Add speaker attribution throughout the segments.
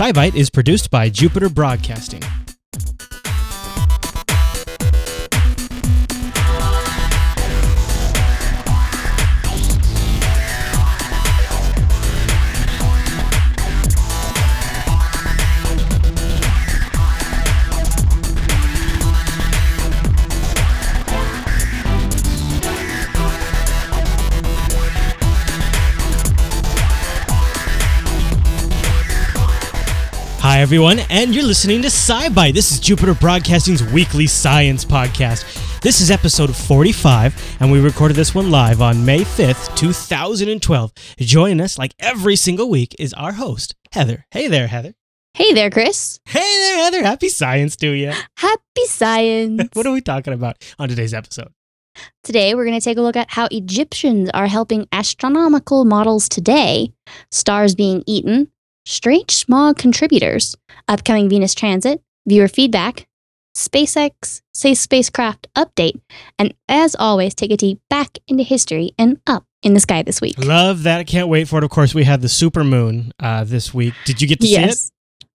Speaker 1: SciByte is produced by Jupiter Broadcasting. Everyone, and you're listening to SciByte. This is Jupiter Broadcasting's weekly science podcast. This is episode 45, and we recorded this one live on May 5th, 2012. Joining us, like every single week, is our host, Heather. Hey there, Heather.
Speaker 2: Hey there, Chris.
Speaker 1: Hey there, Heather. Happy science to you.
Speaker 2: Happy science.
Speaker 1: what are we talking about on today's episode?
Speaker 2: Today, we're going to take a look at how Egyptians are helping astronomical models today, stars being eaten, strange smog contributors, upcoming Venus transit, viewer feedback, SpaceX say spacecraft update, and as always, take a deep back into history and up in the sky this week.
Speaker 1: Love that. I can't wait for it. Of course, we had the super moon uh, this week. Did you get to see it?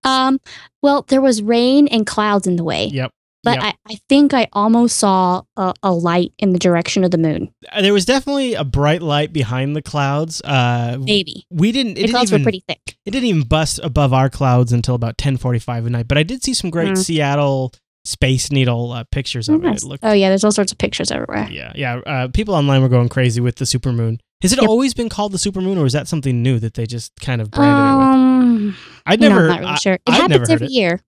Speaker 2: Um, well, there was rain and clouds in the way.
Speaker 1: Yep.
Speaker 2: But
Speaker 1: Yep.
Speaker 2: I, I think I almost saw a, a light in the direction of the moon.
Speaker 1: Uh, There was definitely a bright light behind the clouds. Uh,
Speaker 2: Maybe.
Speaker 1: we didn't. It
Speaker 2: The
Speaker 1: didn't
Speaker 2: clouds
Speaker 1: even.
Speaker 2: were pretty thick.
Speaker 1: It didn't even bust above our clouds until about ten forty-five at night. But I did see some great
Speaker 2: Mm.
Speaker 1: Seattle Space Needle uh, pictures of it.
Speaker 2: Nice.
Speaker 1: It looked.
Speaker 2: Oh, yeah, there's all sorts of pictures everywhere.
Speaker 1: yeah, yeah. Uh, people online were going crazy with the supermoon. Has it
Speaker 2: Yep.
Speaker 1: always been called the supermoon, or is that something new that they just kind of branded it with?
Speaker 2: Um, no,
Speaker 1: never.
Speaker 2: I'm not really
Speaker 1: I-
Speaker 2: sure. It
Speaker 1: I'd
Speaker 2: happens every
Speaker 1: it.
Speaker 2: year.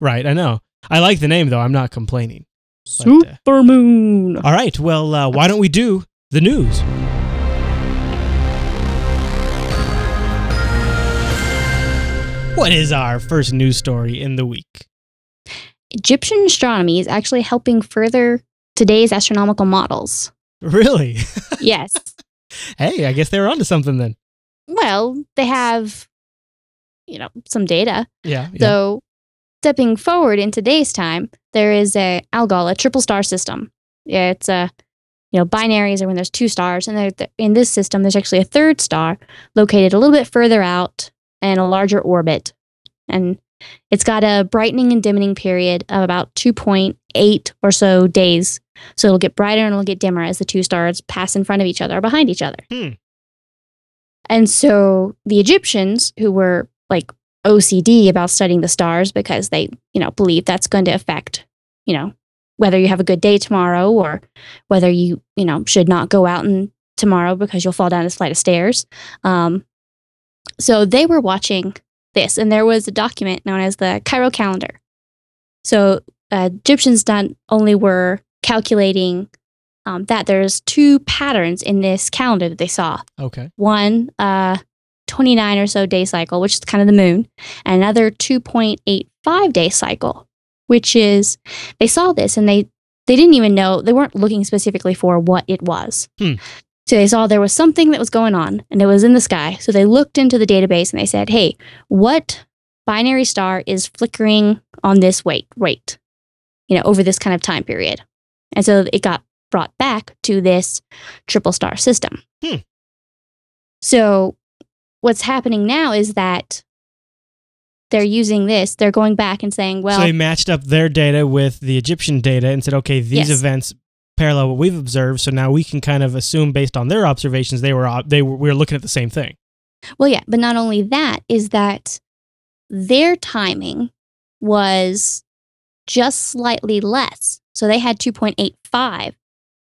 Speaker 1: Right, I know. I like the name though. I'm not complaining. But, uh,
Speaker 2: Supermoon.
Speaker 1: All right. Well, uh, why don't we do the news? What is our first news story in the week?
Speaker 2: Egyptian astronomy is actually helping further today's astronomical models.
Speaker 1: Really?
Speaker 2: yes.
Speaker 1: hey, I guess they were onto something then.
Speaker 2: Well, they have, you know, some data.
Speaker 1: Yeah. yeah.
Speaker 2: So, stepping forward in today's time, there is a Algol, a triple star system. Yeah, it's a, you know, binaries are when there's two stars, and in this system, there's actually a third star located a little bit further out and a larger orbit, and it's got a brightening and dimming period of about 2.8 or so days. So it'll get brighter and it'll get dimmer as the two stars pass in front of each other or behind each other.
Speaker 1: Hmm.
Speaker 2: And so the Egyptians, who were like OCD about studying the stars because they, you know, believe that's going to affect, you know, whether you have a good day tomorrow or whether you, you know, should not go out and tomorrow because you'll fall down a flight of stairs. Um, so they were watching this, and there was a document known as the Cairo calendar. So uh, Egyptians not only were calculating um, that there's two patterns in this calendar that they saw
Speaker 1: okay.
Speaker 2: one uh 29 or so day cycle which is kind of the moon and another 2.85 day cycle which is they saw this and they they didn't even know they weren't looking specifically for what it was
Speaker 1: Hmm.
Speaker 2: so they saw there was something that was going on and it was in the sky so they looked into the database and they said hey what binary star is flickering on this wait rate you know over this kind of time period and so it got brought back to this triple star system
Speaker 1: Hmm.
Speaker 2: so what's happening now is that they're using this. They're going back and saying, well,
Speaker 1: so they matched up their data with the Egyptian data and said, okay, these
Speaker 2: Yes.
Speaker 1: events parallel what we've observed. So now we can kind of assume based on their observations, they were they were we were looking at the same thing.
Speaker 2: well, yeah, but not only that is that their timing was just slightly less. So they had 2.85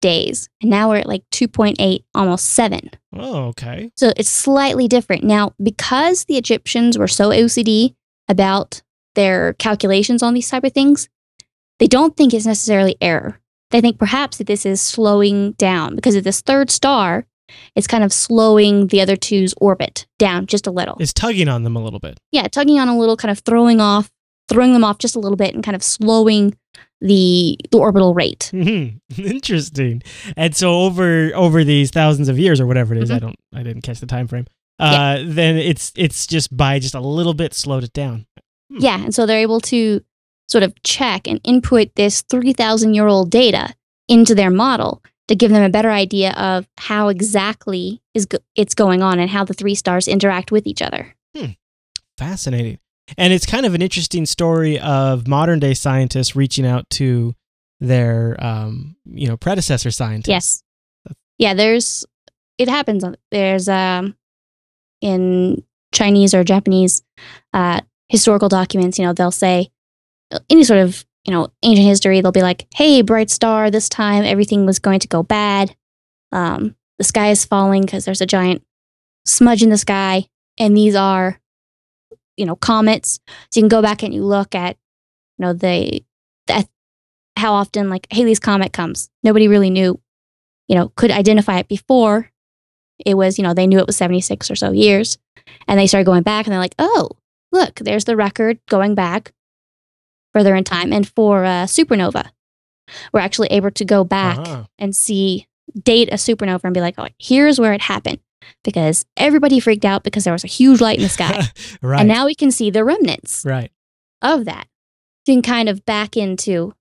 Speaker 2: days, and now we're at like 2.8, almost seven.
Speaker 1: Oh, okay.
Speaker 2: So it's slightly different. Now, because the Egyptians were so OCD about their calculations on these type of things, they don't think it's necessarily error. They think perhaps that this is slowing down because of this third star, it's kind of slowing the other two's orbit down just a little.
Speaker 1: It's tugging on them a little bit.
Speaker 2: yeah, tugging on a little, kind of throwing off, throwing them off just a little bit and kind of slowing the the orbital rate.
Speaker 1: Mhm. Interesting. And so over over these thousands of years or whatever it is, I
Speaker 2: Mhm.
Speaker 1: don't I didn't catch the time frame. Uh, then it's it's just by just a little bit slowed it down. Hmm.
Speaker 2: Yeah, and so they're able to sort of check and input this 3,000 year old data into their model to give them a better idea of how exactly is go- it's going on and how the three stars interact with each other.
Speaker 1: Fascinating. And it's kind of an interesting story of modern day scientists reaching out to their, um, you know, predecessor scientists.
Speaker 2: Yes. Yeah, there's it happens. There's um in Chinese or Japanese uh historical documents, you know, they'll say any sort of, you know, ancient history, they'll be like, "Hey, bright star, this time everything was going to go bad. Um the sky is falling because there's a giant smudge in the sky and these are you know, comets. So you can go back and you look at you know the, the how often like Halley's comet comes. Nobody really knew you know, could identify it before it was, you know, they knew it was 76 or so years. And they started going back and they're like, oh, look, there's the record going back further in time. And for uh, supernova, we're actually able to go back
Speaker 1: Uh-huh.
Speaker 2: and see, date a supernova and be like, oh, here's where it happened. Because everybody freaked out because there was a huge light in the sky.
Speaker 1: right.
Speaker 2: And now we can see the remnants
Speaker 1: right.
Speaker 2: of that. You can kind of back into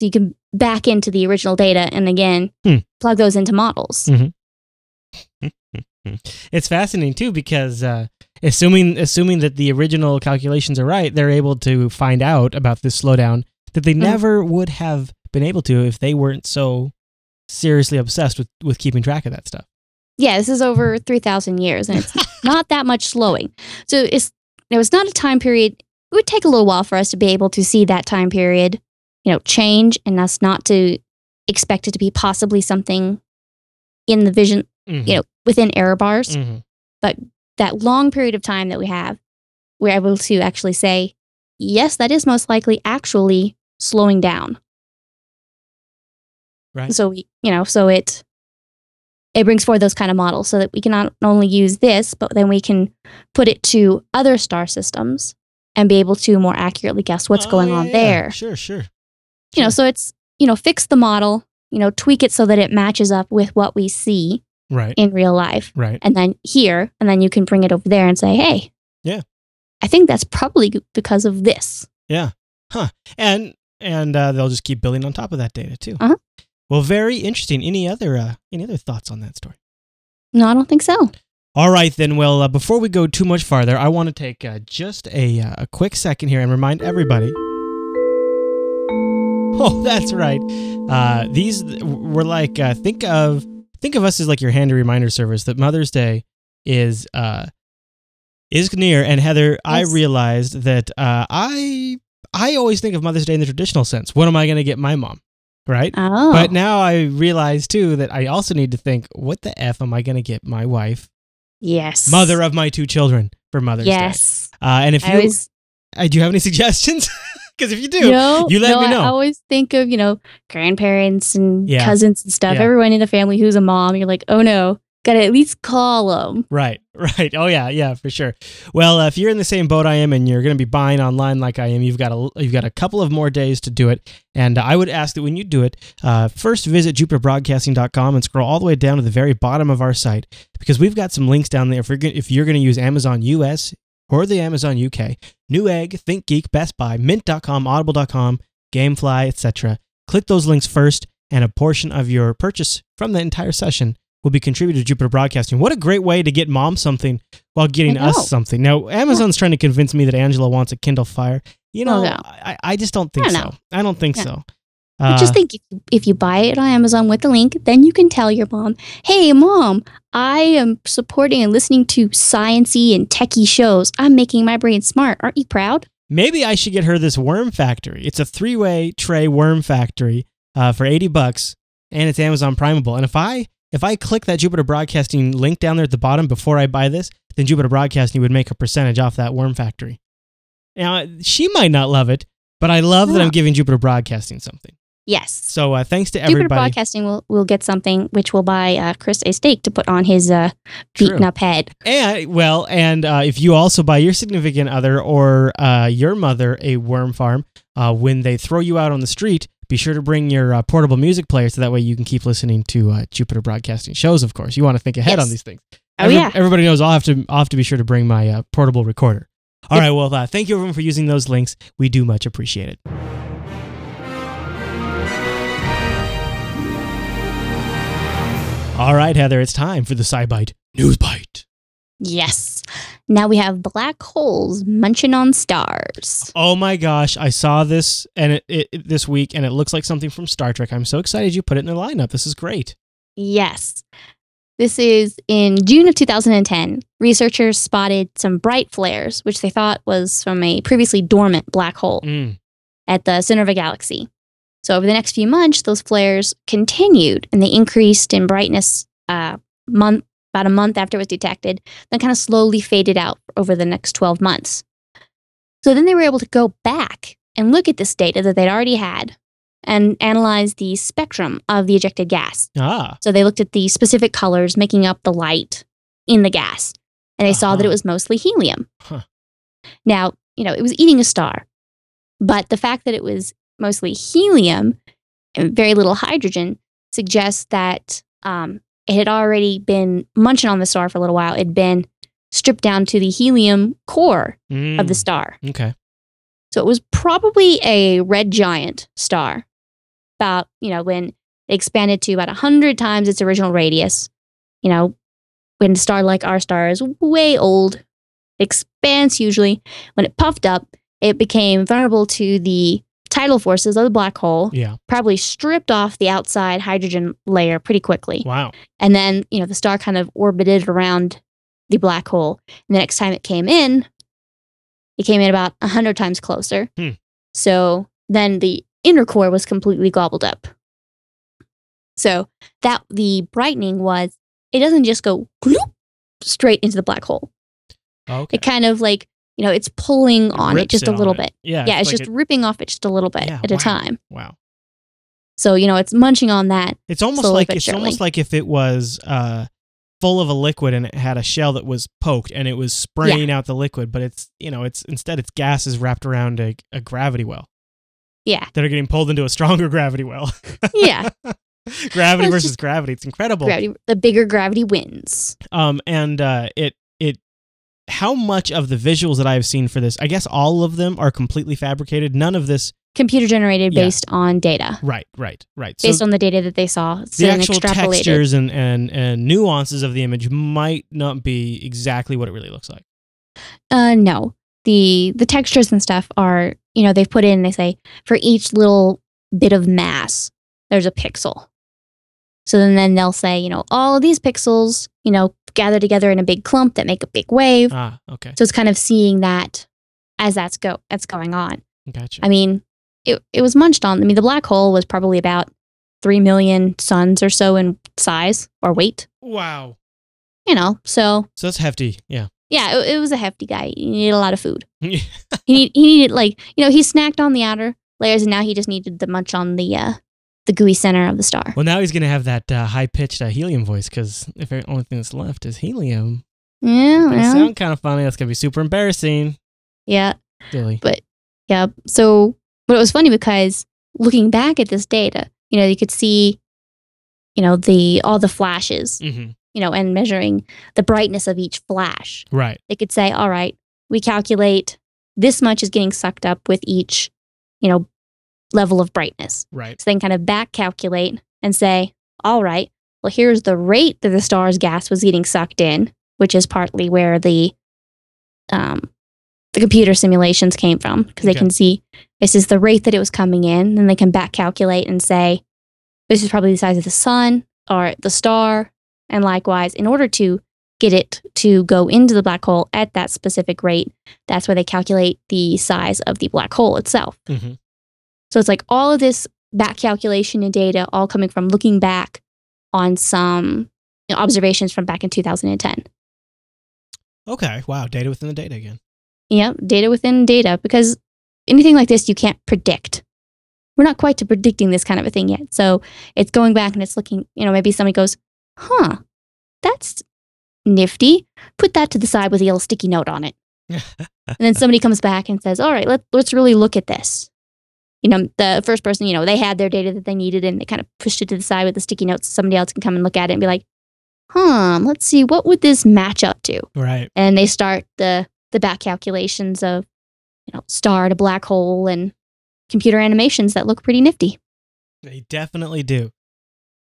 Speaker 2: so you can back into the original data and again
Speaker 1: Hmm.
Speaker 2: plug those into models.
Speaker 1: It's fascinating too because uh, assuming assuming that the original calculations are right, they're able to find out about this slowdown that they
Speaker 2: Mhm.
Speaker 1: never would have been able to if they weren't so seriously obsessed with with keeping track of that stuff.
Speaker 2: Yeah, this is over 3000 years and it's not that much slowing. So it's it was not a time period it would take a little while for us to be able to see that time period, you know, change and us not to expect it to be possibly something in the vision,
Speaker 1: Mhm.
Speaker 2: you know, within error bars.
Speaker 1: Mhm.
Speaker 2: that long period of time that we have, we're able to actually say, yes, that is most likely actually slowing down.
Speaker 1: Right.
Speaker 2: So we, you know, so it it brings forward those kind of models so that we can not only use this, but then we can put it to other star systems and be able to more accurately guess what's
Speaker 1: Oh,
Speaker 2: going
Speaker 1: yeah,
Speaker 2: on
Speaker 1: yeah.
Speaker 2: there.
Speaker 1: Sure, sure.
Speaker 2: You know, so it's, you know, fix the model, you know, tweak it so that it matches up with what we see
Speaker 1: Right.
Speaker 2: in real life.
Speaker 1: Right.
Speaker 2: and then here, and then you can bring it over there and say, hey,
Speaker 1: Yeah.
Speaker 2: I think that's probably because of this. Yeah. Huh.
Speaker 1: And and uh, they'll just keep building on top of that data too.
Speaker 2: Uh-huh.
Speaker 1: Well, very interesting. Any other uh, any other thoughts on that story?
Speaker 2: No, I don't think so.
Speaker 1: All right, then. Well, uh, before we go too much farther, I want to take uh, just a, uh, a quick second here and remind everybody. Oh, that's right. Uh, these were like uh, think of think of us as like your handy reminder service that Mother's Day is uh, is near. And Heather, I realized that uh, I I always think of Mother's Day in the traditional sense. What am I going to get my mom? Right.
Speaker 2: Oh.
Speaker 1: But now I realize too that I also need to think, what the f am I going to get my wife,
Speaker 2: yes.
Speaker 1: mother of my two children, for Mother's Day?
Speaker 2: Yes.
Speaker 1: Uh, and if
Speaker 2: I
Speaker 1: you,
Speaker 2: always,
Speaker 1: uh, do you have any suggestions? Because if you do,
Speaker 2: no,
Speaker 1: you let
Speaker 2: no,
Speaker 1: me know.
Speaker 2: I always think of, you know, grandparents and
Speaker 1: Yeah.
Speaker 2: cousins and stuff.
Speaker 1: Yeah.
Speaker 2: Everyone in the family who's a mom, you're like, oh no, gotta at least call them.
Speaker 1: Right, right. Oh yeah, yeah, for sure. Well, uh, if you're in the same boat I am, and you're going to be buying online like I am, you've got a you've got a couple of more days to do it. And I would ask that when you do it, uh, first visit JupiterBroadcasting.com and scroll all the way down to the very bottom of our site because we've got some links down there. If you're gonna, if you're going to use Amazon US or the Amazon UK, Newegg, ThinkGeek, Best Buy, Mint.com, Audible.com, GameFly, etc. Click those links first, and a portion of your purchase from the entire session will be contributed to Jupiter Broadcasting. What a great way to get mom something while getting us something. Now, Amazon's trying to convince me that Angela wants a Kindle Fire. You know,
Speaker 2: Oh, no.
Speaker 1: I, I just don't think
Speaker 2: I
Speaker 1: so.
Speaker 2: don't
Speaker 1: I don't think
Speaker 2: No.
Speaker 1: so.
Speaker 2: But just
Speaker 1: Uh,
Speaker 2: think if you, if you buy it on Amazon with the link, then you can tell your mom, hey, mom, I am supporting and listening to sciency and techie shows. I'm making my brain smart. Aren't you proud?
Speaker 1: maybe I should get her this worm factory. It's a three-way tray worm factory uh, for 80 bucks, and it's Amazon Primeable. And if I if I click that Jupiter Broadcasting link down there at the bottom before I buy this, then Jupiter Broadcasting would make a percentage off that worm factory. Now she might not love it, but I love that I'm giving Jupiter Broadcasting something.
Speaker 2: Yes.
Speaker 1: So uh, thanks to everybody. Jupiter.
Speaker 2: Broadcasting will, will get something which will buy uh, Chris a steak to put on his uh,
Speaker 1: True.
Speaker 2: beaten up head.
Speaker 1: And well, and uh, if you also buy your significant other or uh, your mother a worm farm, uh, when they throw you out on the street, be sure to bring your uh, portable music player so that way you can keep listening to uh, Jupiter Broadcasting shows. Of course, you want to think ahead
Speaker 2: Yes.
Speaker 1: on these things.
Speaker 2: Oh,
Speaker 1: Every-
Speaker 2: yeah.
Speaker 1: Everybody knows I'll have to I'll have to be sure to bring my uh, portable recorder. All right. Well, uh, thank you everyone for using those links. We do much appreciate it. All right, Heather, it's time for the SciByte News Bite.
Speaker 2: Yes. Now we have black holes munching on stars.
Speaker 1: Oh my gosh, I saw this and it, it, it- this week, and it looks like something from Star Trek. I'm so excited you put it in the lineup. This is great.
Speaker 2: Yes. This is in June of 2010. Researchers spotted some bright flares, which they thought was from a previously dormant black hole
Speaker 1: Mm.
Speaker 2: at the center of a galaxy. So, over the next few months, those flares continued and they increased in brightness uh, month, about a month after it was detected, then kind of slowly faded out over the next 12 months. So, then they were able to go back and look at this data that they'd already had and analyze the spectrum of the ejected gas.
Speaker 1: Ah,
Speaker 2: So they looked at the specific colors making up the light in the gas, and they saw that it
Speaker 1: Uh-huh.
Speaker 2: was mostly helium.
Speaker 1: Huh.
Speaker 2: Now, you know, it was eating a star, but the fact that it was mostly helium and very little hydrogen suggests that um, it had already been munching on the star for a little while. It had been stripped down to the helium core of the
Speaker 1: Mm.
Speaker 2: star.
Speaker 1: Okay.
Speaker 2: So it was probably a red giant star. About, you know, when it expanded to about 100 times its original radius. You know, when a star like our star is way old, expands usually. When it puffed up, it became vulnerable to the tidal forces of the black hole,
Speaker 1: Yeah.
Speaker 2: probably stripped off the outside hydrogen layer pretty quickly.
Speaker 1: Wow.
Speaker 2: And then, you know, the star kind of orbited around the black hole. And the next time it came in, it came in about 100 times closer.
Speaker 1: Hmm.
Speaker 2: So then the inner core was completely gobbled up. So that the brightening was, it doesn't just go gloop straight into the black hole.
Speaker 1: Okay.
Speaker 2: It kind of like, you know, it's pulling on it just
Speaker 1: it
Speaker 2: a little
Speaker 1: it.
Speaker 2: bit.
Speaker 1: Yeah.
Speaker 2: yeah, it's
Speaker 1: like
Speaker 2: just
Speaker 1: it-
Speaker 2: ripping off it just a little bit
Speaker 1: Yeah,
Speaker 2: at
Speaker 1: wow.
Speaker 2: a time.
Speaker 1: wow.
Speaker 2: So, you know, it's munching on that.
Speaker 1: It's almost like it's
Speaker 2: surely.
Speaker 1: almost like if it was uh, full of a liquid and it had a shell that was poked and it was spraying out the liquid, but it's you know it's instead its gas is wrapped around a, a gravity well
Speaker 2: Yeah.
Speaker 1: that are getting pulled into a stronger gravity well.
Speaker 2: Yeah.
Speaker 1: gravity versus
Speaker 2: just-
Speaker 1: gravity. It's incredible.
Speaker 2: Gravity, the bigger gravity wins.
Speaker 1: Um, and uh, it it how much of the visuals that I've seen for this, I guess all of them are completely fabricated. None of this.
Speaker 2: computer generated
Speaker 1: Yeah.
Speaker 2: based on data,
Speaker 1: Right, right, right.
Speaker 2: based on the data that they saw.
Speaker 1: the
Speaker 2: so then
Speaker 1: actual textures and, and and nuances of the image might not be exactly what it really looks like.
Speaker 2: Uh, no, the the textures and stuff are you know they've put in. They say for each little bit of mass, there's a pixel. So then, then they'll say you know all of these pixels you know gather together in a big clump that make a big wave.
Speaker 1: Ah, okay,
Speaker 2: So it's kind of seeing that as that's go that's going on.
Speaker 1: gotcha.
Speaker 2: I mean, it it was munched on. I mean, the black hole was probably about three million suns or so in size or weight.
Speaker 1: wow,
Speaker 2: You know, so
Speaker 1: so that's hefty. Yeah.
Speaker 2: yeah, it, it was a hefty guy. He needed a lot of food. He need, he needed like you know he snacked on the outer layers, and now he just needed to munch on the uh, the gooey center of the star.
Speaker 1: well, now he's gonna have that uh, high pitched uh, helium voice because if the only thing that's left is helium,
Speaker 2: Yeah, well,
Speaker 1: sound kind of funny. That's gonna be super embarrassing.
Speaker 2: yeah,
Speaker 1: Really.
Speaker 2: But yeah. So, but it was funny because looking back at this data, you know, you could see, you know, the all the flashes,
Speaker 1: hmm
Speaker 2: you know, and measuring the brightness of each flash.
Speaker 1: Right.
Speaker 2: they could say, all right, we calculate this much is getting sucked up with each, you know, level of brightness.
Speaker 1: Right.
Speaker 2: So then kind of back calculate and say, all right, well, here's the rate that the star's gas was getting sucked in, which is partly where the um, the computer simulations came from because
Speaker 1: Okay.
Speaker 2: they can see this is the rate that it was coming in. Then they can back calculate and say, this is probably the size of the sun or the star. And likewise, in order to get it to go into the black hole at that specific rate, that's where they calculate the size of the black hole itself.
Speaker 1: hmm
Speaker 2: So it's like all of this back calculation and data all coming from looking back on some you know, observations from back in 2010.
Speaker 1: Okay. Wow. Data within the data again.
Speaker 2: Yep, data within data because anything like this you can't predict. We're not quite to predicting this kind of a thing yet. So it's going back and it's looking, you know, maybe somebody goes, huh, that's nifty. Put that to the side with a little sticky note on it. And then somebody comes back and says, all right, let, let's really look at this. You know, the first person, you know, they had their data that they needed and they kind of pushed it to the side with the sticky notes. So somebody else can come and look at it and be like, huh, let's see, what would this match up to?
Speaker 1: right.
Speaker 2: and they start the the back calculations of you know star to black hole and computer animations that look pretty nifty.
Speaker 1: They definitely do.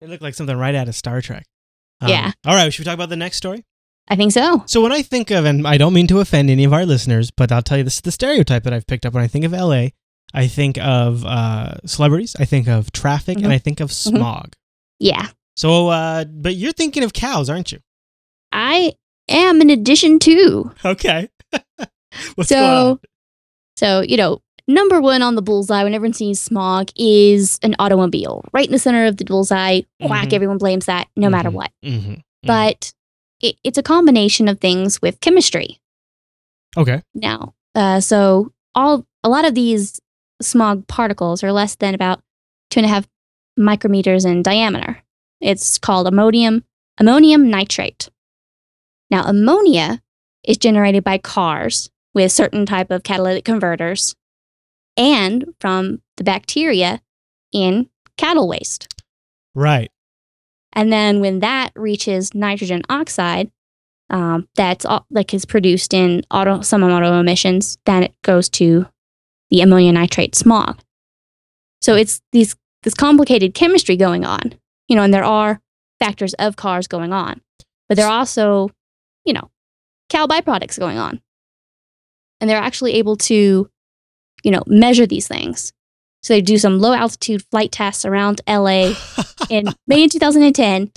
Speaker 1: They look like something right out of Star Trek. Um,
Speaker 2: Yeah.
Speaker 1: All right. Should we talk about the next story?
Speaker 2: I think so.
Speaker 1: So when I think of, and I don't mean to offend any of our listeners, but I'll tell you this is the stereotype that I've picked up when I think of LA. I think of uh, celebrities, I think of traffic,
Speaker 2: Mhm.
Speaker 1: and I think of smog.
Speaker 2: Yeah.
Speaker 1: So, uh, but you're thinking of cows, aren't you?
Speaker 2: I am in addition to.
Speaker 1: Okay. What's
Speaker 2: So-
Speaker 1: going on?
Speaker 2: So, you know, number one on the bullseye when everyone sees smog is an automobile. Right in the center of the bullseye. Whack,
Speaker 1: Mhm.
Speaker 2: everyone blames that no matter
Speaker 1: Mhm.
Speaker 2: what. But it, it's a combination of things with chemistry.
Speaker 1: okay.
Speaker 2: now. Uh, so all a lot of these smog particles are less than about two and a half micrometers in diameter. It's called ammonium ammonium nitrate. Now ammonia is generated by cars with certain type of catalytic converters and from the bacteria in cattle waste.
Speaker 1: Right.
Speaker 2: And then when that reaches nitrogen oxide, um, that's all, like is produced in auto some auto emissions, then it goes to the ammonia nitrate smog. So it's these this complicated chemistry going on, you know, and there are factors of cars going on, but there are also, you know, cow byproducts going on, and they're actually able to, you know, measure these things. So they do some low altitude flight tests around LA in May in 2010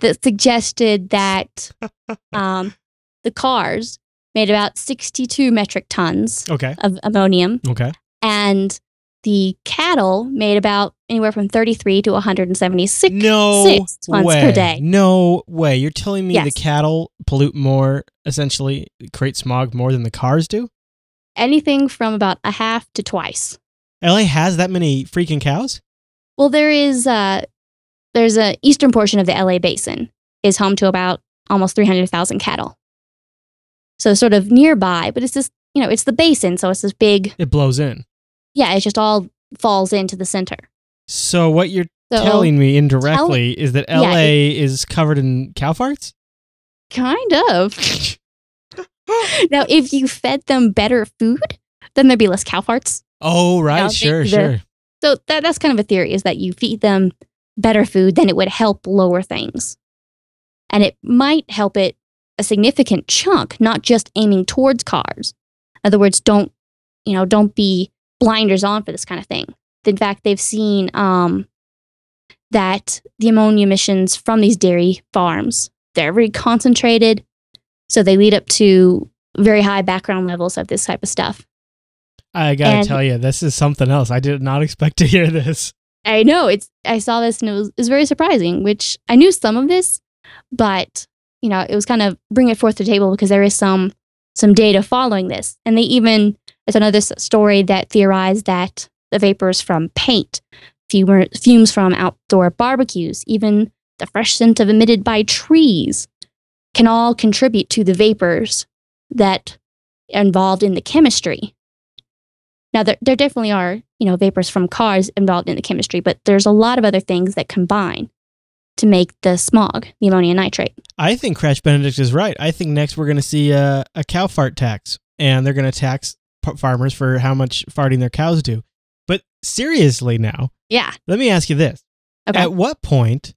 Speaker 2: that suggested that um, the cars made about 62 metric tons
Speaker 1: okay.
Speaker 2: of ammonium
Speaker 1: Okay.
Speaker 2: and the cattle made about anywhere from 33 to 176
Speaker 1: No
Speaker 2: six tons
Speaker 1: way.
Speaker 2: per day.
Speaker 1: No way. You're telling me the cattle pollute more, essentially create smog more than the cars do?
Speaker 2: anything from about a half to twice
Speaker 1: LA has that many freaking cows?
Speaker 2: well there is uh there's a eastern portion of the la basin is home to about almost 300000 cattle so sort of nearby but it's this you know it's the basin so it's this big
Speaker 1: It blows in.
Speaker 2: yeah, it just all falls into the center.
Speaker 1: So what you're
Speaker 2: So
Speaker 1: telling me indirectly is that
Speaker 2: Yeah,
Speaker 1: LA is covered in cow farts?
Speaker 2: kind of. now, if you fed them better food, then there'd be less cow farts.
Speaker 1: Oh, right.
Speaker 2: Yeah,
Speaker 1: sure,
Speaker 2: the-
Speaker 1: sure.
Speaker 2: So that, that's kind of a theory is that you feed them better food, then it would help lower things. And it might help it a significant chunk, not just aiming towards cars. In other words, don't, you know, don't be blinders on for this kind of thing. In fact, they've seen um, that the ammonia emissions from these dairy farms, they're very concentrated. So they lead up to very high background levels of this type of stuff.
Speaker 1: I gotta
Speaker 2: and-
Speaker 1: tell you, this is something else. I did not expect to hear this.
Speaker 2: I know it's. I saw this and it was, it was very surprising. Which I knew some of this, but you know, it was kind of bring it forth to the table because there is some some data following this, and they even there's another story that theorized that the vapors from paint, fumes from outdoor barbecues, even the fresh scent of emitted by trees, can all contribute to the vapors that are involved in the chemistry. Now, there, there definitely are, you know, vapors from cars involved in the chemistry, but there's a lot of other things that combine to make the smog, the ammonium nitrate.
Speaker 1: I think Crash Benedict is right. I think next we're going to see a, a cow fart tax, and they're going to tax p- farmers for how much farting their cows do. But seriously, now,
Speaker 2: Yeah.
Speaker 1: let me ask you this.
Speaker 2: Okay.
Speaker 1: At what point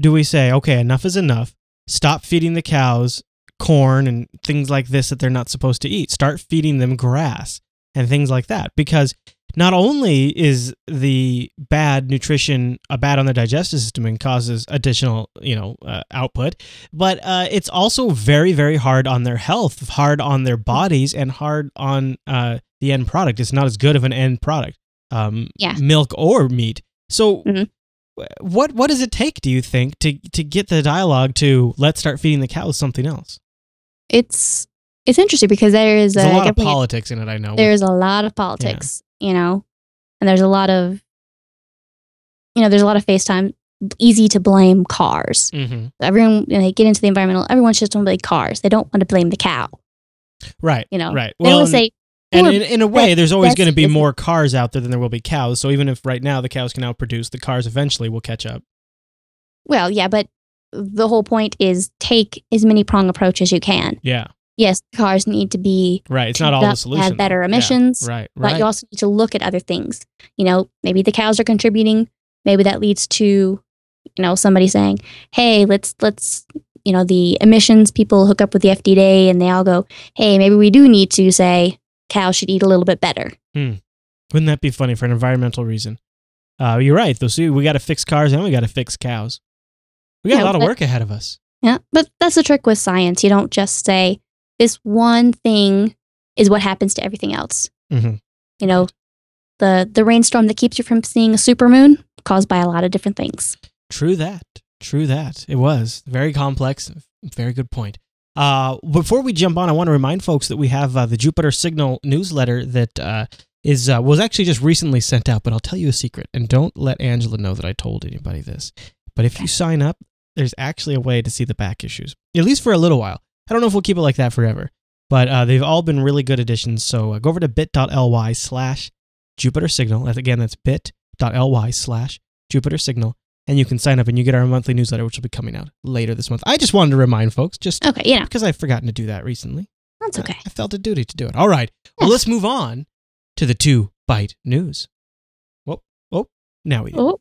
Speaker 1: do we say, okay, enough is enough? Stop feeding the cows corn and things like this that they're not supposed to eat. Start feeding them grass and things like that. Because not only is the bad nutrition a bad on the digestive system and causes additional, you know, uh, output, but uh, it's also very, very hard on their health, hard on their bodies, and hard on uh, the end product. It's not as good of an end product, um,
Speaker 2: Yeah.
Speaker 1: milk or meat. So,
Speaker 2: Mhm.
Speaker 1: what what does it take? Do you think to to get the dialogue to let's start feeding the cows something else?
Speaker 2: It's it's interesting because there is
Speaker 1: There's a lot of politics in it. I know.
Speaker 2: there's a lot of politics, you know, and there's a lot of, you know, there's a lot of FaceTime. Easy to blame cars.
Speaker 1: hmm
Speaker 2: Everyone, when they get into the environmental, everyone's just want to blame cars. They don't want to blame the cow.
Speaker 1: Right.
Speaker 2: You know,
Speaker 1: Right.
Speaker 2: they
Speaker 1: Well,
Speaker 2: say,
Speaker 1: and in, in a way,
Speaker 2: that-
Speaker 1: there's always going to be more cars out there than there will be cows. So even if right now the cows can outproduce, the cars eventually will catch up.
Speaker 2: well, yeah, but the whole point is take as many prong approach as you can.
Speaker 1: Yeah.
Speaker 2: Yes, cars need to be
Speaker 1: Right. It's not all the solution.
Speaker 2: have better
Speaker 1: though. Yeah.
Speaker 2: emissions,
Speaker 1: Right.
Speaker 2: but
Speaker 1: Right.
Speaker 2: you also need to look at other things. You know, maybe the cows are contributing. Maybe that leads to, you know, somebody saying, "Hey, let's let's you know, the emissions people hook up with the FDA and they all go, hey, maybe we do need to say cows should eat a little bit better. Hmm.
Speaker 1: Wouldn't that be funny for an environmental reason? Uh, you're right. Those we got to fix cars and we got to fix cows. We got
Speaker 2: Yeah,
Speaker 1: a lot of work ahead of us.
Speaker 2: Yeah. But that's the trick with science. You don't just say this one thing is what happens to everything else.
Speaker 1: hmm
Speaker 2: You know, the the rainstorm that keeps you from seeing a supermoon caused by a lot of different things.
Speaker 1: True that. True that. It was very complex. Very good point. Uh, before we jump on, I want to remind folks that we have uh, the Jupiter Signal newsletter that uh, is uh, was actually just recently sent out. But I'll tell you a secret, and don't let Angela know that I told anybody this. But if you sign up, there's actually a way to see the back issues, at least for a little while. I don't know if we'll keep it like that forever, but uh, they've all been really good additions. So uh, go over to bit.ly slash Jupiter Signal. Again, that's bit.ly slash Jupiter Signal and you can sign up and you get our monthly newsletter, which will be coming out later this month. I just wanted to remind folks, just
Speaker 2: Okay, know,
Speaker 1: because I've forgotten to do that recently.
Speaker 2: that's okay.
Speaker 1: I felt a duty to do it. All right. Well, let's move on to the two bite news. Whoa, whoa. Now we do.
Speaker 2: Oh,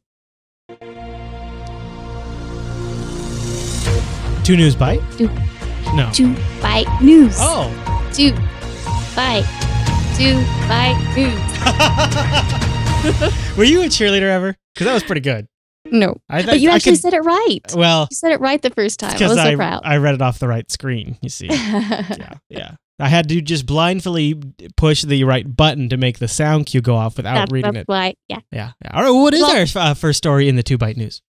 Speaker 1: Two news bite?
Speaker 2: Two.
Speaker 1: No.
Speaker 2: two bite news.
Speaker 1: Oh.
Speaker 2: Two bite. Two bite news.
Speaker 1: Were you a cheerleader ever? Because that was pretty good.
Speaker 2: No,
Speaker 1: I,
Speaker 2: but you
Speaker 1: I
Speaker 2: actually
Speaker 1: could-
Speaker 2: said it right.
Speaker 1: well,
Speaker 2: You said it right the first time. I was so
Speaker 1: I,
Speaker 2: proud.
Speaker 1: I read it off the right screen. You see. yeah, yeah. I had to just blindly push the right button to make the sound cue go off without
Speaker 2: that's,
Speaker 1: reading
Speaker 2: that's
Speaker 1: it.
Speaker 2: why. Yeah.
Speaker 1: Yeah. yeah. All right. What is
Speaker 2: Well-
Speaker 1: our uh, first story in the two bite news?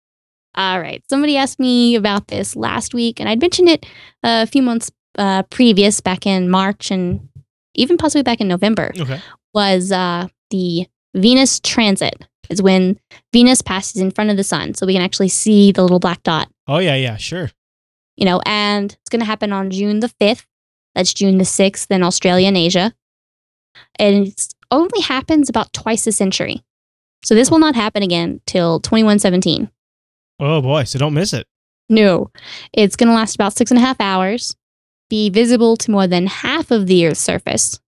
Speaker 2: All right. Somebody asked me about this last week, and I'd mentioned it a few months uh, previous, back in March and even possibly back in November.
Speaker 1: Okay.
Speaker 2: Was uh, the Venus transit? Is when Venus passes in front of the sun, so we can actually see the little black dot.
Speaker 1: Oh yeah, yeah, sure.
Speaker 2: You know, and it's going to happen on June the fifth. That's June the sixth in Australia and Asia, and it only happens about twice a century. So this will not happen again till twenty one seventeen.
Speaker 1: Oh boy, so don't miss it.
Speaker 2: No, it's going to last about six and a half hours, be visible to more than half of the Earth's surface.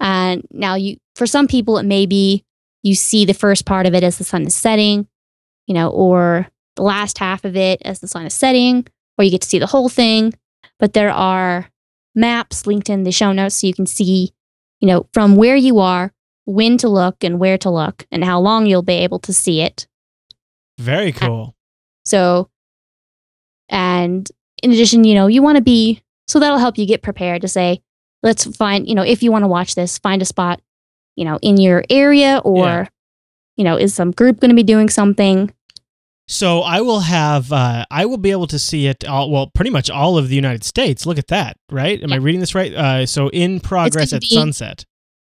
Speaker 2: And now, you for some people, it may be you see the first part of it as the sun is setting, you know, or the last half of it as the sun is setting, or you get to see the whole thing. But there are maps linked in the show notes so you can see, you know, from where you are, when to look and where to look, and how long you'll be able to see it.
Speaker 1: Very cool.
Speaker 2: So, and in addition, you know, you want to be, so that'll help you get prepared to say, let's find, you know, if you want to watch this, find a spot, you know, in your area or,
Speaker 1: Yeah.
Speaker 2: you know, is some group going to be doing something?
Speaker 1: So I will have, uh, I will be able to see it. All, well, pretty much all of the United States. Look at that, right? Am I reading this right? Uh, so in progress at
Speaker 2: be-
Speaker 1: sunset,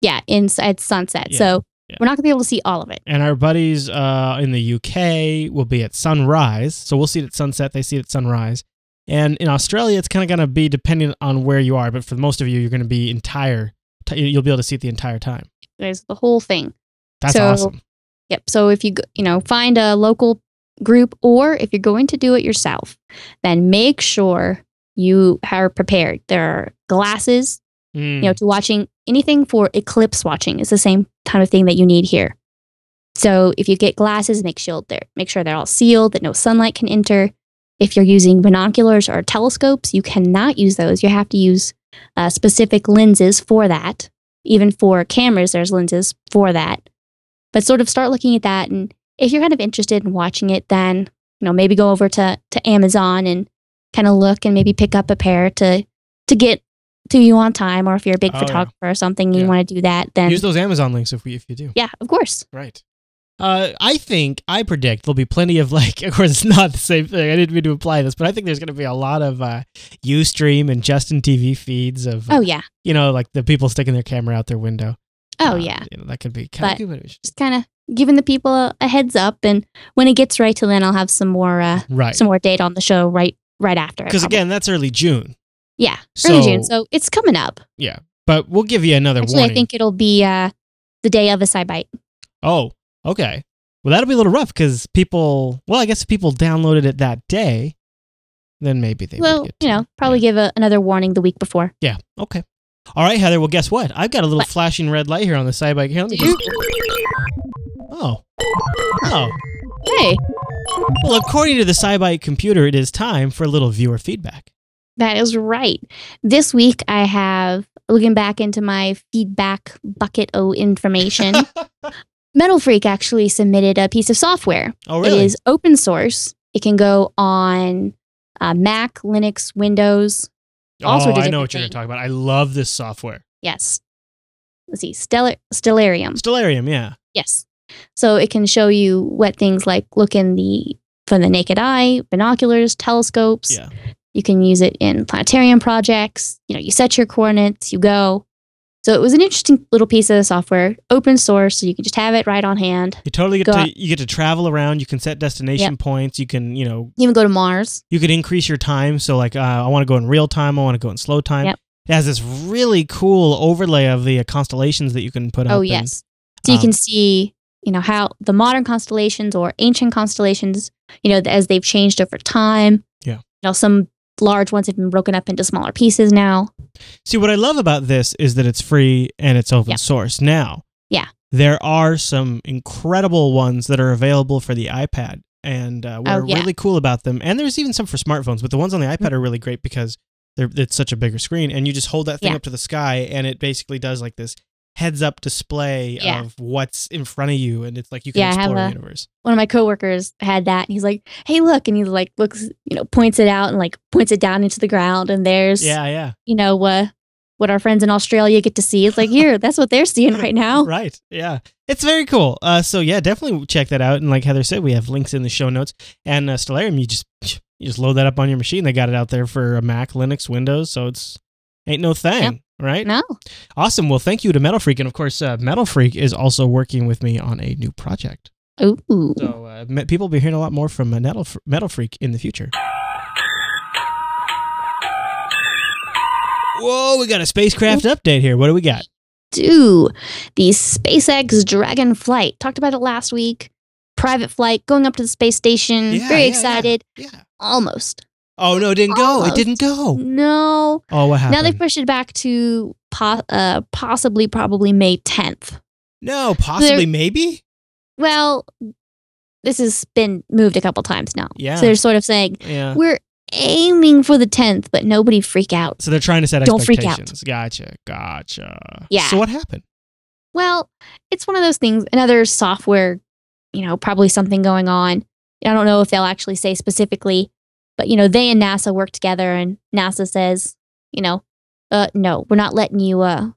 Speaker 2: Yeah, inside sunset.
Speaker 1: Yeah,
Speaker 2: So
Speaker 1: yeah.
Speaker 2: we're not going to be able to see all of it.
Speaker 1: and our buddies uh, in the UK will be at sunrise. So we'll see it at sunset. They see it at sunrise. And in Australia, it's kind of going to be depending on where you are. But for most of you, you're going to be entire. T- you'll be able to see it the entire time.
Speaker 2: There's the whole thing.
Speaker 1: That's
Speaker 2: So-
Speaker 1: awesome.
Speaker 2: Yep. So if you, you know, find a local group or if you're going to do it yourself, then make sure you are prepared. There are glasses,
Speaker 1: Mm.
Speaker 2: you know, to watching anything for eclipse watching is the same kind of thing that you need here. So if you get glasses, make sure they're make sure they're all sealed, that no sunlight can enter. If you're using binoculars or telescopes, you cannot use those. You have to use uh, specific lenses for that. Even for cameras, there's lenses for that. But sort of start looking at that, and if you're kind of interested in watching it, then you know maybe go over to to Amazon and kind of look and maybe pick up a pair to to get to you on time, or if you're a big
Speaker 1: Oh, yeah.
Speaker 2: photographer or something, you
Speaker 1: Yeah.
Speaker 2: want to do that, then
Speaker 1: Use those Amazon links if we if you do.
Speaker 2: yeah, of course.
Speaker 1: Right. Uh, I think I predict there'll be plenty of like. Of course, it's not the same thing. I didn't mean to imply this, but I think there's going to be a lot of uh, UStream and Justin TV feeds of uh,
Speaker 2: Oh yeah,
Speaker 1: you know like the people sticking their camera out their window.
Speaker 2: oh
Speaker 1: Uh,
Speaker 2: yeah.
Speaker 1: you know, that could be kind
Speaker 2: But-
Speaker 1: of good. but we should-
Speaker 2: Just kind of giving the people a, a heads up, and when it gets right to then, I'll have some more uh,
Speaker 1: Right.
Speaker 2: some more data on the show right right after. it,
Speaker 1: Because again, that's early June.
Speaker 2: Yeah, early June,
Speaker 1: so-
Speaker 2: so it's coming up.
Speaker 1: Yeah, but we'll give you another
Speaker 2: Actually,
Speaker 1: warning.
Speaker 2: I think it'll be uh, the day of a SciByte.
Speaker 1: Oh, okay. Well, that'll be a little rough because people. Well, I guess if people downloaded it that day, then maybe they.
Speaker 2: Well, you know, probably give a, another warning the week before.
Speaker 1: Yeah. Okay. All right, Heather. Well, guess what? I've got a little
Speaker 2: What?
Speaker 1: flashing red light here on the SciByte. Here, let me just. Oh. Oh.
Speaker 2: Hey,
Speaker 1: Well, according to the SciByte computer, it is time for a little viewer feedback.
Speaker 2: That is right. This week I have looking back into my feedback bucket of information. Metal Freak actually submitted a piece of software.
Speaker 1: Oh, really?
Speaker 2: It is open source. It can go on uh, Mac, Linux, Windows. all
Speaker 1: oh,
Speaker 2: sorts of
Speaker 1: I know what you're going to talk about. I love this software.
Speaker 2: Yes. Let's see, Stellar Stellarium.
Speaker 1: Stellarium, yeah.
Speaker 2: Yes. So it can show you what things like look in the from the naked eye, binoculars, telescopes.
Speaker 1: Yeah.
Speaker 2: You can use it in planetarium projects. You know, you set your coordinates, you go. So it was an interesting little piece of software, open source, so you can just have it right on hand.
Speaker 1: You totally get to
Speaker 2: out-
Speaker 1: you get to travel around. You can set destination points. You can you know
Speaker 2: You even go to Mars.
Speaker 1: you could increase your time. So like uh, I want to go in real time. I want to go in slow time.
Speaker 2: Yep.
Speaker 1: It has this really cool overlay of the uh, constellations that you can put up.
Speaker 2: Oh
Speaker 1: and-
Speaker 2: yes. So you
Speaker 1: um,
Speaker 2: can see, you know, how the modern constellations or ancient constellations, you know, as they've changed over time.
Speaker 1: Yeah.
Speaker 2: You know, some large ones have been broken up into smaller pieces now.
Speaker 1: See, what I love about this is that it's free and it's open
Speaker 2: Yeah.
Speaker 1: source. Now,
Speaker 2: Yeah.
Speaker 1: there are some incredible ones that are available for the iPad. And uh, what
Speaker 2: Oh,
Speaker 1: are
Speaker 2: yeah.
Speaker 1: really cool about them, and there's even some for smartphones, but the ones on the iPad are really great because they're, it's such a bigger screen. And you just hold that thing
Speaker 2: Yeah.
Speaker 1: up to the sky, and it basically does like this heads up display
Speaker 2: Yeah.
Speaker 1: of what's in front of you. And it's like you can
Speaker 2: Yeah,
Speaker 1: explore the
Speaker 2: a-
Speaker 1: universe.
Speaker 2: One of my coworkers had that and he's like, Hey, look, and he like looks, you know, points it out and like points it down into the ground and there's
Speaker 1: Yeah, yeah.
Speaker 2: you know, uh, what our friends in Australia get to see. It's like, here, that's what they're seeing right now.
Speaker 1: Right. Yeah. It's very cool. Uh, so yeah, definitely check that out. And like Heather said, we have links in the show notes. And uh, Stellarium, you just you just load that up on your machine. They got it out there for a Mac, Linux, Windows. So it's ain't no thing, right?
Speaker 2: No.
Speaker 1: Awesome. Well, thank you to Metal Freak, and of course, uh, Metal Freak is also working with me on a new project.
Speaker 2: Ooh.
Speaker 1: So uh, people will be hearing a lot more from uh, Metal Metal Freak in the future. Whoa, we got a spacecraft update here. What do we got?
Speaker 2: do the SpaceX Dragon flight. Talked about it last week. Private flight going up to the space station.
Speaker 1: Yeah,
Speaker 2: Very
Speaker 1: yeah,
Speaker 2: excited.
Speaker 1: Yeah.
Speaker 2: Almost.
Speaker 1: Oh no, it didn't go. It didn't go.
Speaker 2: No.
Speaker 1: Oh, what happened?
Speaker 2: Now they pushed it back to po- uh, possibly, probably May 10th.
Speaker 1: No, possibly, maybe.
Speaker 2: Well, this has been moved a couple times now.
Speaker 1: Yeah.
Speaker 2: So they're sort of saying,
Speaker 1: Yeah.
Speaker 2: we're aiming for the 10th, but nobody freak out.
Speaker 1: So they're trying to set
Speaker 2: Don't freak out.
Speaker 1: expectations. Gotcha. Gotcha.
Speaker 2: Yeah.
Speaker 1: So what happened?
Speaker 2: Well, it's one of those things, another software, you know, probably something going on. I don't know if they'll actually say specifically, but, you know, they and NASA work together and NASA says, you know, uh, no, we're not letting you uh,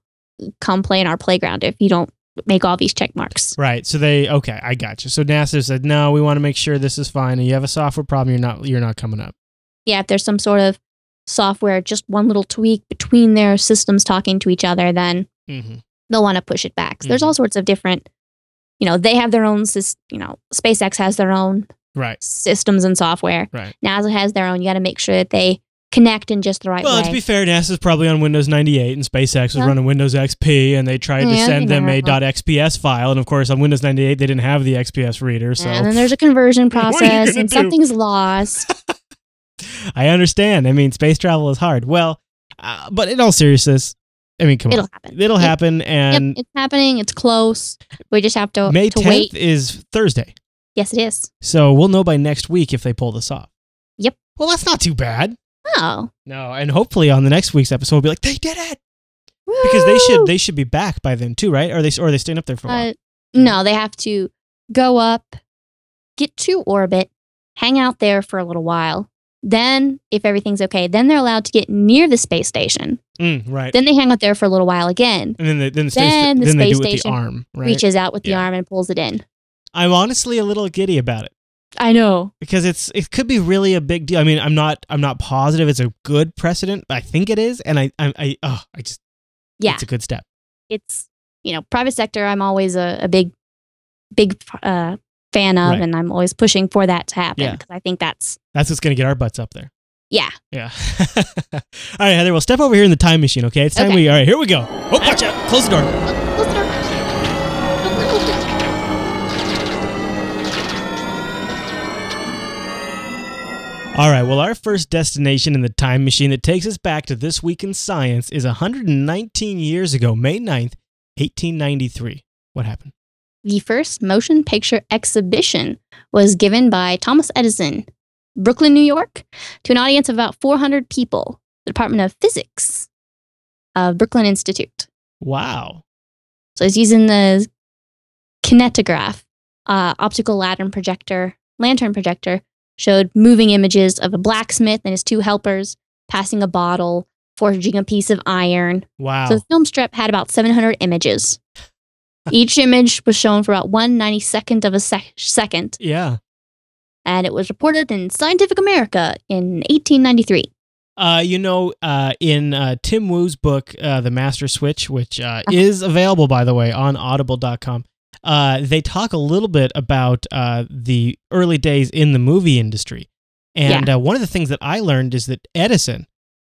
Speaker 2: come play in our playground if you don't make all these check marks.
Speaker 1: Right. So they okay, I got you. So NASA said, no, we want to make sure this is fine. And you have a software problem, you're not you're not coming up.
Speaker 2: Yeah, if there's some sort of software, just one little tweak between their systems talking to each other, then
Speaker 1: Mm-hmm.
Speaker 2: they'll want to push it back. So there's
Speaker 1: Mhm.
Speaker 2: all sorts of different, you know, they have their own, sys- you know, SpaceX has their own
Speaker 1: Right.
Speaker 2: systems and software.
Speaker 1: Right.
Speaker 2: NASA has their own. You got to make sure that they connect in just the right way.
Speaker 1: Well,
Speaker 2: way.
Speaker 1: to be fair, NASA's probably on Windows 98 and SpaceX was
Speaker 2: Yeah.
Speaker 1: running Windows XP and they tried to send them a. .xps file and of course on Windows 98 they didn't have the XPS reader, so
Speaker 2: and then there's a conversion
Speaker 1: What are you
Speaker 2: process, and
Speaker 1: do?
Speaker 2: something's lost.
Speaker 1: I understand. I mean, space travel is hard. Well, uh, but in all seriousness, I mean, come
Speaker 2: It'll
Speaker 1: on.
Speaker 2: happen.
Speaker 1: It'll
Speaker 2: Yep.
Speaker 1: happen and
Speaker 2: yep, it's happening. It's close. We just have to,
Speaker 1: May
Speaker 2: to
Speaker 1: 10th
Speaker 2: wait.
Speaker 1: is Thursday.
Speaker 2: Yes, it is.
Speaker 1: So we'll know by next week if they pull this off.
Speaker 2: Yep.
Speaker 1: Well, that's not too bad.
Speaker 2: Oh,
Speaker 1: No, and hopefully on the next week's episode we'll be like, they did it because they should they should be back by then too, right? Or are they or are they staying up there for a while?
Speaker 2: Uh, no, they have to go up, get to orbit, hang out there for a little while. Then, if everything's okay, then they're allowed to get near the space station.
Speaker 1: Mm, right.
Speaker 2: Then they hang out there for a little while again.
Speaker 1: and then the, then the space,
Speaker 2: then the
Speaker 1: then
Speaker 2: space
Speaker 1: with the
Speaker 2: station
Speaker 1: arm, right?
Speaker 2: Reaches out with the arm and pulls it in.
Speaker 1: I'm honestly a little giddy about it
Speaker 2: I know.
Speaker 1: because it's it could be really a big deal. I mean, I'm not I'm not positive it's a good precedent, but I think it is, and I I, I oh I just
Speaker 2: Yeah,
Speaker 1: it's a good step.
Speaker 2: it's you know private sector. I'm always a, a big, big uh, fan of,
Speaker 1: Right.
Speaker 2: and I'm always pushing for that to happen
Speaker 1: Yeah.
Speaker 2: because I think that's
Speaker 1: That's what's gonna get our butts up there.
Speaker 2: yeah.
Speaker 1: Yeah. all right, Heather. Well, step over here in the time machine. Okay, it's time
Speaker 2: Okay.
Speaker 1: we. All right, here we go. Oh, watch out! Close the door. All right. Well, our first destination in the time machine that takes us back to this week in science is 119 years ago, May 9th, 1893. What happened?
Speaker 2: the first motion picture exhibition was given by Thomas Edison, Brooklyn, New York, to an audience of about 400 people, the Department of Physics of Brooklyn Institute.
Speaker 1: Wow.
Speaker 2: So he's using the kinetograph, uh, optical lantern projector, lantern projector, showed moving images of a blacksmith and his two helpers passing a bottle, forging a piece of iron.
Speaker 1: Wow.
Speaker 2: So the film strip had about 700 images. Each image was shown for about one ninety second of a sec- second,
Speaker 1: yeah.
Speaker 2: and it was reported in Scientific American in 1893.
Speaker 1: Uh, you know, uh, in uh, Tim Wu's book, uh, The Master Switch, which uh, is available, by the way, on audible.com, uh, they talk a little bit about uh, the early days in the movie industry. And uh, one of the things that I learned is that Edison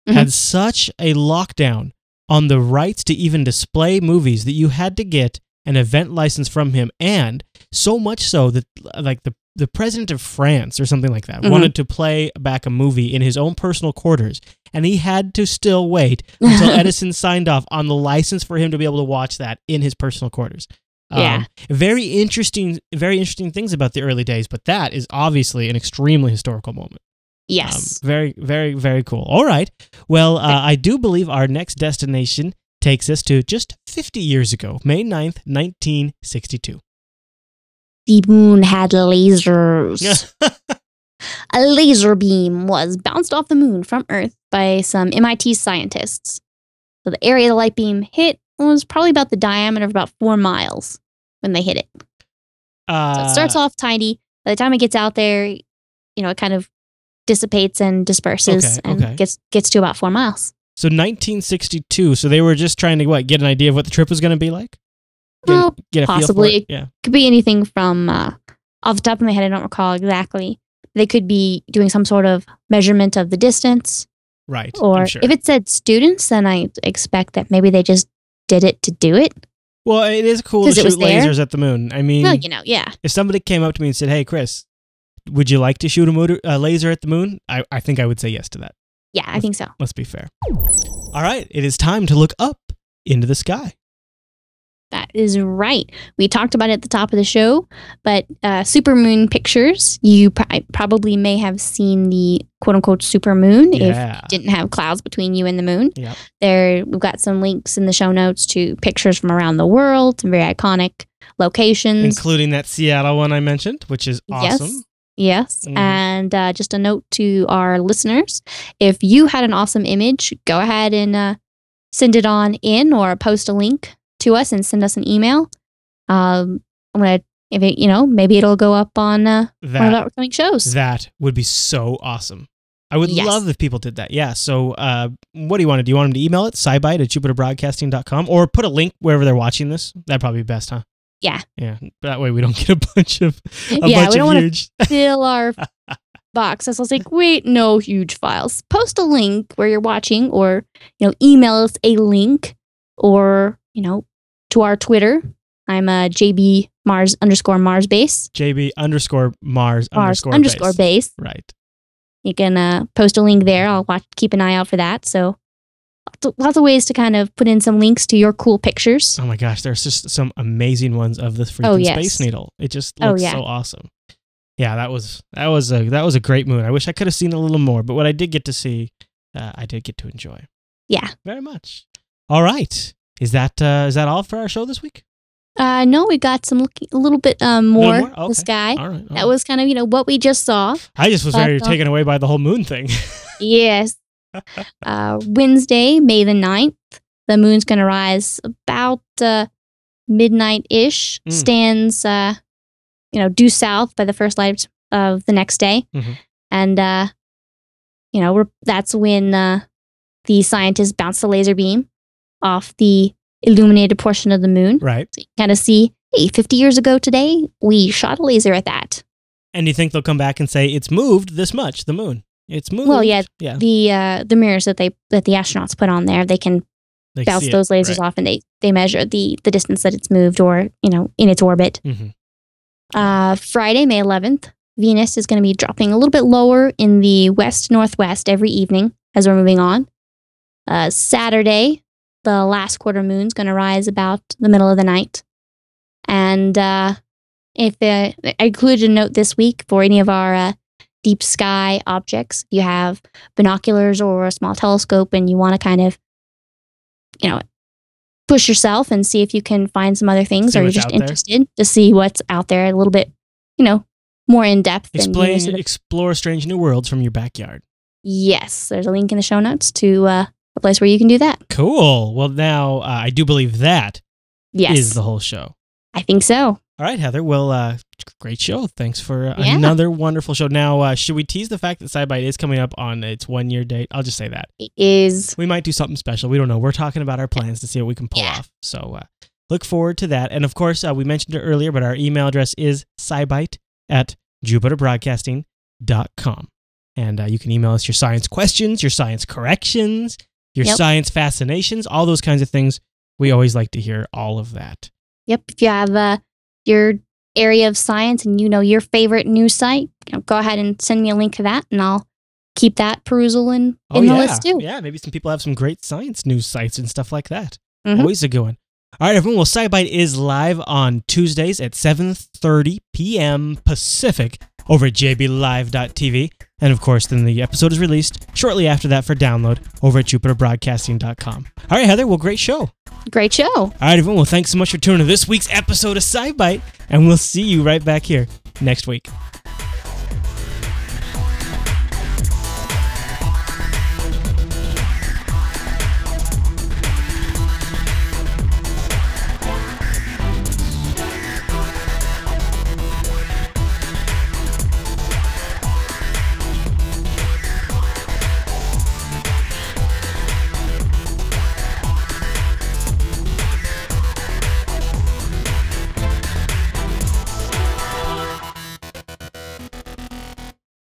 Speaker 2: Mhm.
Speaker 1: had such a lockdown on the rights to even display movies that you had to get an event license from him. And so much so that, like, the the president of France or something like that
Speaker 2: Mhm.
Speaker 1: wanted to play back a movie in his own personal quarters, and he had to still wait until Edison signed off on the license for him to be able to watch that in his personal quarters. Um,
Speaker 2: Yeah.
Speaker 1: very interesting, very interesting things about the early days, but that is obviously an extremely historical moment.
Speaker 2: Yes.
Speaker 1: Um, very, very, very cool. All right. Well, uh, I do believe our next destination takes us to just 50 years ago, May 9th, 1962.
Speaker 2: the moon had lasers. A laser beam was bounced off the moon from Earth by some MIT scientists. So the area the light beam hit was probably about the diameter of about four miles when they hit it.
Speaker 1: uh,
Speaker 2: So it starts off tiny. By the time it gets out there, you know, it kind of dissipates and disperses
Speaker 1: Okay,
Speaker 2: and
Speaker 1: okay.
Speaker 2: gets gets to about four miles.
Speaker 1: So 1962. So they were just trying to what get an idea of what the trip was going to be like. Get,
Speaker 2: Well,
Speaker 1: get a feel for
Speaker 2: possibly.
Speaker 1: it? Yeah.
Speaker 2: Could be anything from uh, off the top of my head, I don't recall exactly. They could be doing some sort of measurement of the distance,
Speaker 1: Right.
Speaker 2: or
Speaker 1: sure.
Speaker 2: if it said students, then I expect that maybe they just did it to do it.
Speaker 1: well, it is cool to
Speaker 2: 'Cause it was
Speaker 1: shoot lasers at the moon. I mean,
Speaker 2: well, you know, yeah,
Speaker 1: if somebody came up to me and said, "Hey, Chris, would you like to shoot a motor, uh, laser at the moon?" I, I think I would say yes to that.
Speaker 2: yeah, I think so.
Speaker 1: Let's be fair. All right, it is time to look up into the sky.
Speaker 2: That is right. We talked about it at the top of the show, but uh, Supermoon Pictures, you pr- probably may have seen the quote unquote supermoon if
Speaker 1: Yeah.
Speaker 2: you didn't have clouds between you and the moon.
Speaker 1: Yep.
Speaker 2: There, we've got some links in the show notes to pictures from around the world, some very iconic locations.
Speaker 1: Including that Seattle one I mentioned, which is
Speaker 2: Yes.
Speaker 1: awesome.
Speaker 2: Yes.
Speaker 1: Mhm.
Speaker 2: And uh, just a note to our listeners if you had an awesome image, go ahead and uh, send it on in or post a link to us and send us an email. Um, I'm to, if it, you know, maybe it'll go up on uh, one of
Speaker 1: That
Speaker 2: our upcoming shows.
Speaker 1: that would be so awesome. I would
Speaker 2: Yes.
Speaker 1: love if people did that. Yeah. So, uh, what do you want to do? You want them to email it, scibyte at jupiterbroadcasting.com, or put a link wherever they're watching this? That'd probably be best, huh?
Speaker 2: Yeah.
Speaker 1: Yeah. That way we don't get a bunch of a
Speaker 2: Yeah,
Speaker 1: bunch
Speaker 2: we don't
Speaker 1: of huge.
Speaker 2: Fill our box. So I was like, wait, no huge files. Post a link where you're watching or, you know, email us a link or, you know, to our Twitter. I'm a JB Mars underscore Mars base.
Speaker 1: JB underscore Mars,
Speaker 2: Mars
Speaker 1: underscore
Speaker 2: underscore
Speaker 1: base.
Speaker 2: base.
Speaker 1: Right.
Speaker 2: You can uh, post a link there. I'll watch, keep an eye out for that. So lots of, lots of ways to kind of put in some links to your cool pictures.
Speaker 1: Oh my gosh, there's just some amazing ones of the freaking
Speaker 2: Oh, yes.
Speaker 1: Space Needle. It just
Speaker 2: Oh,
Speaker 1: looks
Speaker 2: yeah.
Speaker 1: so awesome. Yeah, that was that was a that was a great moon. I wish I could have seen a little more, but what I did get to see, uh, I did get to enjoy
Speaker 2: Yeah.
Speaker 1: very much. All right, is that uh, is that all for our show this week?
Speaker 2: Uh, no, we got some looking, a little bit um, more,
Speaker 1: more? Okay.
Speaker 2: the sky.
Speaker 1: All right, all
Speaker 2: That
Speaker 1: right.
Speaker 2: was kind of, you know, what we just saw.
Speaker 1: I just was
Speaker 2: but,
Speaker 1: very
Speaker 2: uh,
Speaker 1: taken away by the whole moon thing.
Speaker 2: Yes. uh, Wednesday, May the 9th, the moon's going to rise about uh, midnight ish,
Speaker 1: Mm.
Speaker 2: stands, uh, you know, due south by the first light of the next day.
Speaker 1: Mhm.
Speaker 2: And, uh, you know, we're, that's when uh, the scientists bounce the laser beam off the illuminated portion of the moon.
Speaker 1: right.
Speaker 2: So you kind of see, hey, 50 years ago today, we shot a laser at that.
Speaker 1: And you think they'll come back and say it's moved this much, the moon? It's moved.
Speaker 2: Well, yeah,
Speaker 1: yeah.
Speaker 2: the uh, the mirrors that they that the astronauts put on there, they can
Speaker 1: They
Speaker 2: bounce those lasers
Speaker 1: right.
Speaker 2: off and they they measure the the distance that it's moved or you know in its orbit
Speaker 1: Mhm.
Speaker 2: uh friday may 11th venus is going to be dropping a little bit lower in the west northwest every evening as we're moving on uh saturday the last quarter moon's going to rise about the middle of the night And uh, if uh, I included a note this week for any of our uh, deep sky objects, if you have binoculars or a small telescope and you want to kind of, you know, push yourself and see if you can find some other things,
Speaker 1: See
Speaker 2: or you're just
Speaker 1: out there.
Speaker 2: interested to see what's out there a little bit, you know, more in depth.
Speaker 1: Explain, explore strange new worlds from your backyard.
Speaker 2: yes, there's a link in the show notes to uh, a place where you can do that.
Speaker 1: Cool. Well, now uh, I do believe that is
Speaker 2: Yes, is
Speaker 1: the whole show.
Speaker 2: I think so.
Speaker 1: All right, Heather. Well, uh, great show. Thanks for uh,
Speaker 2: Yeah.
Speaker 1: another wonderful show. Now, uh, should we tease the fact that SciByte is coming up on its one year date? I'll just say that.
Speaker 2: It is
Speaker 1: We might do something special. We don't know. We're talking about our plans to see what we can pull
Speaker 2: Yeah.
Speaker 1: off. So uh, look forward to that. And of course, uh, we mentioned it earlier, but our email address is SciByte at jupiterbroadcasting.com. And uh, you can email us your science questions, your science corrections, your
Speaker 2: Yep.
Speaker 1: science fascinations, all those kinds of things. We always like to hear all of that.
Speaker 2: Yep. If you have uh, your area of science and you know your favorite news site, you know, go ahead and send me a link to that, and I'll keep that perusal in, in the
Speaker 1: yeah.
Speaker 2: list too.
Speaker 1: Yeah, maybe some people have some great science news sites and stuff like that.
Speaker 2: Mhm.
Speaker 1: Always a good one. All right, everyone. Well, SciByte is live on Tuesdays at 7.30 p.m. Pacific over at jblive.tv. And of course, then the episode is released shortly after that for download over at jupiterbroadcasting.com. All right, Heather. Well, great show.
Speaker 2: Great show.
Speaker 1: All right, everyone. Well, thanks so much for tuning in to this week's episode of SciByte, and we'll see you right back here next week.